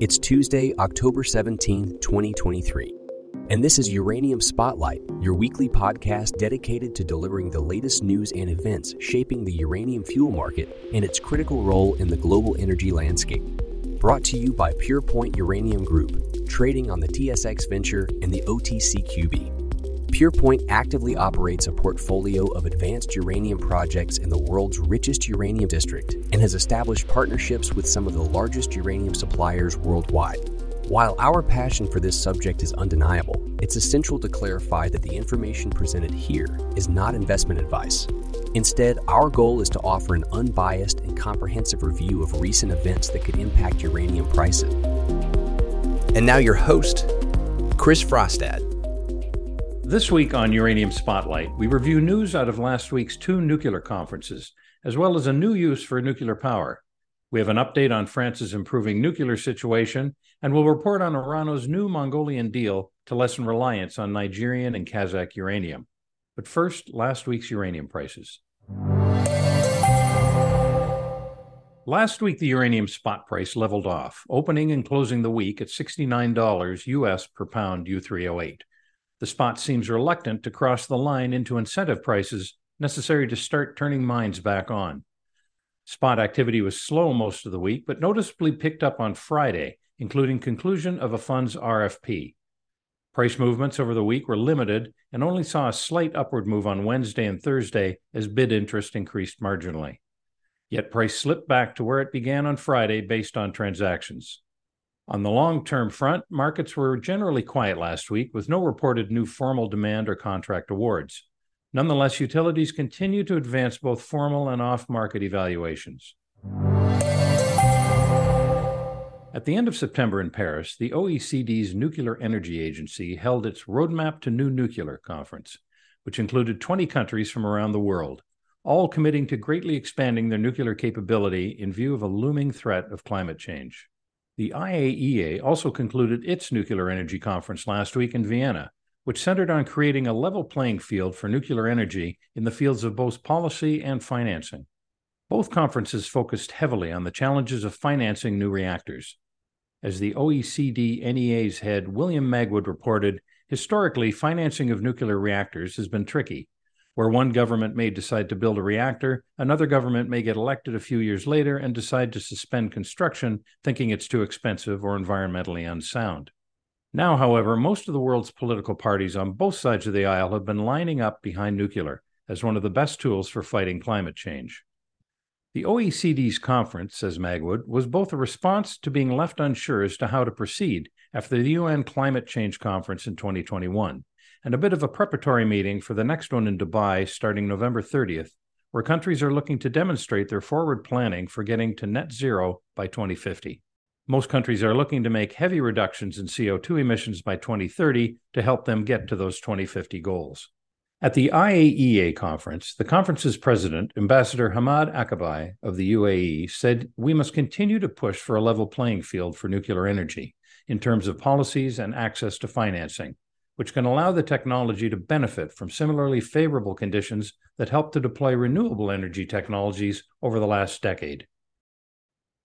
It's Tuesday, October 17, 2023. And this is Uranium Spotlight, your weekly podcast dedicated to delivering the latest news and events shaping the uranium fuel market and its critical role in the global energy landscape. Brought to you by PurePoint Uranium Group, trading on the TSX Venture and the OTCQB. PurePoint actively operates a portfolio of advanced uranium projects in the world's richest uranium district and has established partnerships with some of the largest uranium suppliers worldwide. While our passion for this subject is undeniable, it's essential to clarify that the information presented here is not investment advice. Instead, our goal is to offer an unbiased and comprehensive review of recent events that could impact uranium prices. And now, your host, Chris Frostad. This week on Uranium Spotlight, we review news out of last week's two nuclear conferences, as well as a new use for nuclear power. We have an update on France's improving nuclear situation, and we'll report on Orano's new Mongolian deal to lessen reliance on Nigerian and Kazakh uranium. But first, last week's uranium prices. Last week, the uranium spot price leveled off, opening and closing the week at $69 US per pound U3O8. The spot seems reluctant to cross the line into incentive prices necessary to start turning mines back on. Spot activity was slow most of the week, but noticeably picked up on Friday, including conclusion of a fund's RFP. Price movements over the week were limited and only saw a slight upward move on Wednesday and Thursday as bid interest increased marginally. Yet price slipped back to where it began on Friday based on transactions. On the long term front, markets were generally quiet last week with no reported new formal demand or contract awards. Nonetheless, utilities continue to advance both formal and off market evaluations. At the end of September in Paris, the OECD's Nuclear Energy Agency held its Roadmap to New Nuclear conference, which included 20 countries from around the world, all committing to greatly expanding their nuclear capability in view of a looming threat of climate change. The IAEA also concluded its nuclear energy conference last week in Vienna, which centered on creating a level playing field for nuclear energy in the fields of both policy and financing. Both conferences focused heavily on the challenges of financing new reactors. As the OECD NEA's head William Magwood reported, historically, financing of nuclear reactors has been tricky where one government may decide to build a reactor, another government may get elected a few years later and decide to suspend construction, thinking it's too expensive or environmentally unsound. Now, however, most of the world's political parties on both sides of the aisle have been lining up behind nuclear as one of the best tools for fighting climate change. The OECD's conference, says Magwood, was both a response to being left unsure as to how to proceed after the UN Climate Change Conference in 2021 and a bit of a preparatory meeting for the next one in Dubai starting November 30th, where countries are looking to demonstrate their forward planning for getting to net zero by 2050. Most countries are looking to make heavy reductions in CO2 emissions by 2030 to help them get to those 2050 goals. At the IAEA conference, the conference's president, Ambassador Hamad Alkaabi of the UAE, said we must continue to push for a level playing field for nuclear energy in terms of policies and access to financing which can allow the technology to benefit from similarly favorable conditions that helped to deploy renewable energy technologies over the last decade.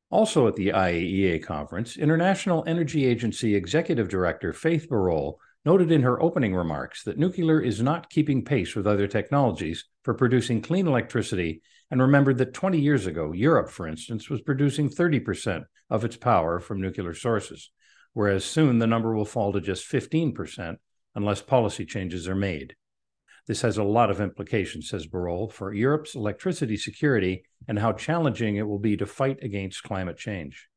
Also at the IAEA conference, International Energy Agency Executive Director Fatih Birol noted in her opening remarks that nuclear is not keeping pace with other technologies for producing clean electricity and remembered that 20 years ago, Europe, for instance, was producing 30% of its power from nuclear sources, whereas soon the number will fall to just 15% unless policy changes are made. This has a lot of implications, says Birol, for Europe's electricity security and how challenging it will be to fight against climate change.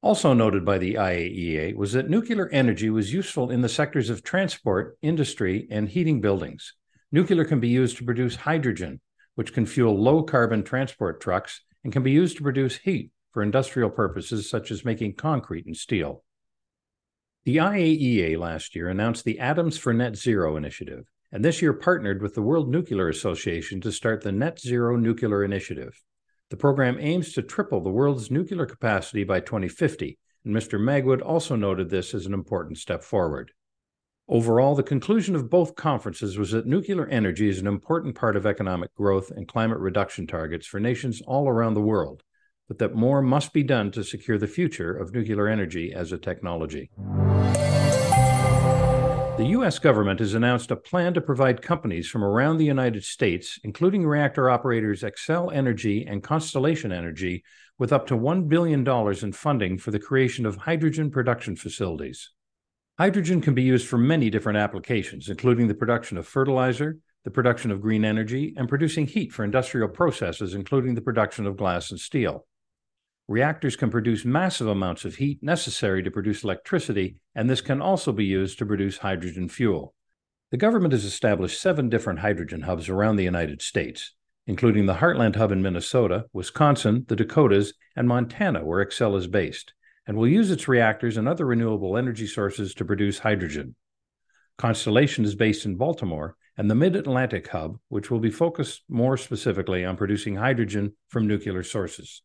Also noted by the IAEA was that nuclear energy was useful in the sectors of transport, industry, and heating buildings. Nuclear can be used to produce hydrogen, which can fuel low carbon transport trucks and can be used to produce heat for industrial purposes such as making concrete and steel. The IAEA last year announced the Atoms for Net Zero initiative, and this year partnered with the World Nuclear Association to start the Net Zero Nuclear Initiative. The program aims to triple the world's nuclear capacity by 2050, and Mr. Magwood also noted this as an important step forward. Overall, the conclusion of both conferences was that nuclear energy is an important part of economic growth and climate reduction targets for nations all around the world, but that more must be done to secure the future of nuclear energy as a technology. The U.S. government has announced a plan to provide companies from around the United States, including reactor operators Xcel Energy and Constellation Energy, with up to $1 billion in funding for the creation of hydrogen production facilities. Hydrogen can be used for many different applications, including the production of fertilizer, the production of green energy, and producing heat for industrial processes, including the production of glass and steel. Reactors can produce massive amounts of heat necessary to produce electricity, and this can also be used to produce hydrogen fuel. The government has established seven different hydrogen hubs around the United States, including the Heartland Hub in Minnesota, Wisconsin, the Dakotas, and Montana, where Xcel is based, and will use its reactors and other renewable energy sources to produce hydrogen. Constellation is based in Baltimore, and the Mid Atlantic Hub, which will be focused more specifically on producing hydrogen from nuclear sources.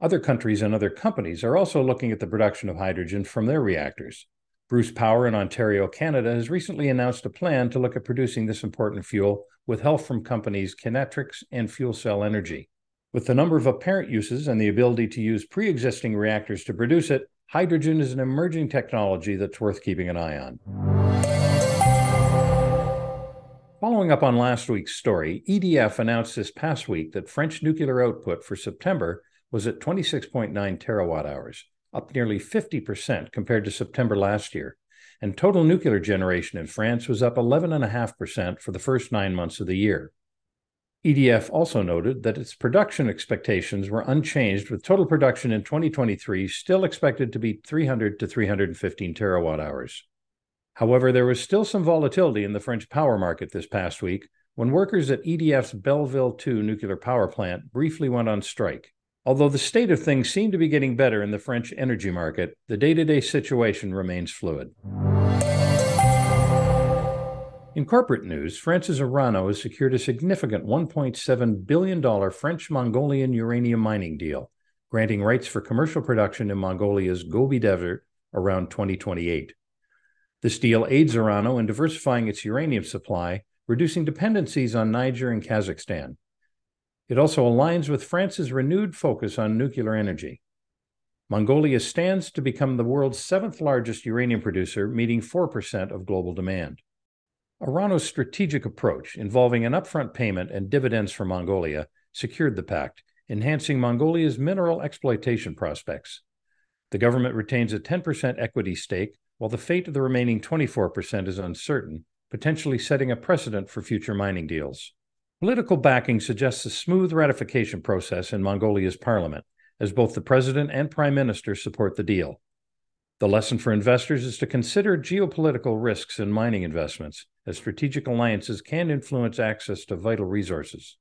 Other countries and other companies are also looking at the production of hydrogen from their reactors. Bruce Power in Ontario, Canada, has recently announced a plan to look at producing this important fuel with help from companies Kinectrics and Fuel Cell Energy. With the number of apparent uses and the ability to use pre existing reactors to produce it, hydrogen is an emerging technology that's worth keeping an eye on. Following up on last week's story, EDF announced this past week that French nuclear output for September was at 26.9 terawatt hours, up nearly 50% compared to September last year, and total nuclear generation in France was up 11.5% for the first nine months of the year. EDF also noted that its production expectations were unchanged, with total production in 2023 still expected to be 300 to 315 terawatt hours. However, there was still some volatility in the French power market this past week when workers at EDF's Belleville 2 nuclear power plant briefly went on strike. Although the state of things seemed to be getting better in the French energy market, the day to day situation remains fluid. In corporate news, France's Orano has secured a significant $1.7 billion French Mongolian uranium mining deal, granting rights for commercial production in Mongolia's Gobi Desert around 2028. This deal aids Orano in diversifying its uranium supply, reducing dependencies on Niger and Kazakhstan. It also aligns with France's renewed focus on nuclear energy. Mongolia stands to become the world's seventh largest uranium producer, meeting 4% of global demand. Orano's strategic approach, involving an upfront payment and dividends for Mongolia, secured the pact, enhancing Mongolia's mineral exploitation prospects. The government retains a 10% equity stake, while the fate of the remaining 24% is uncertain, potentially setting a precedent for future mining deals. Political backing suggests a smooth ratification process in Mongolia's parliament, as both the president and prime minister support the deal. The lesson for investors is to consider geopolitical risks in mining investments, as strategic alliances can influence access to vital resources.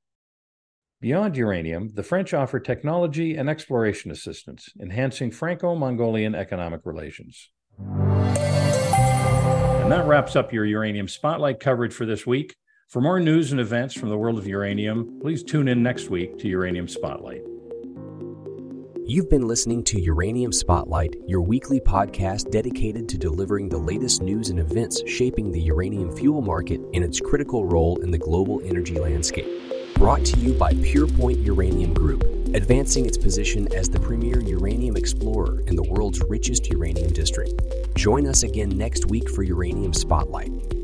Beyond uranium, the French offer technology and exploration assistance, enhancing Franco Mongolian economic relations. And that wraps up your Uranium Spotlight coverage for this week. For more news and events from the world of uranium, please tune in next week to Uranium Spotlight. You've been listening to Uranium Spotlight, your weekly podcast dedicated to delivering the latest news and events shaping the uranium fuel market and its critical role in the global energy landscape. Brought to you by PurePoint Uranium Group, advancing its position as the premier uranium explorer in the world's richest uranium district. Join us again next week for Uranium Spotlight.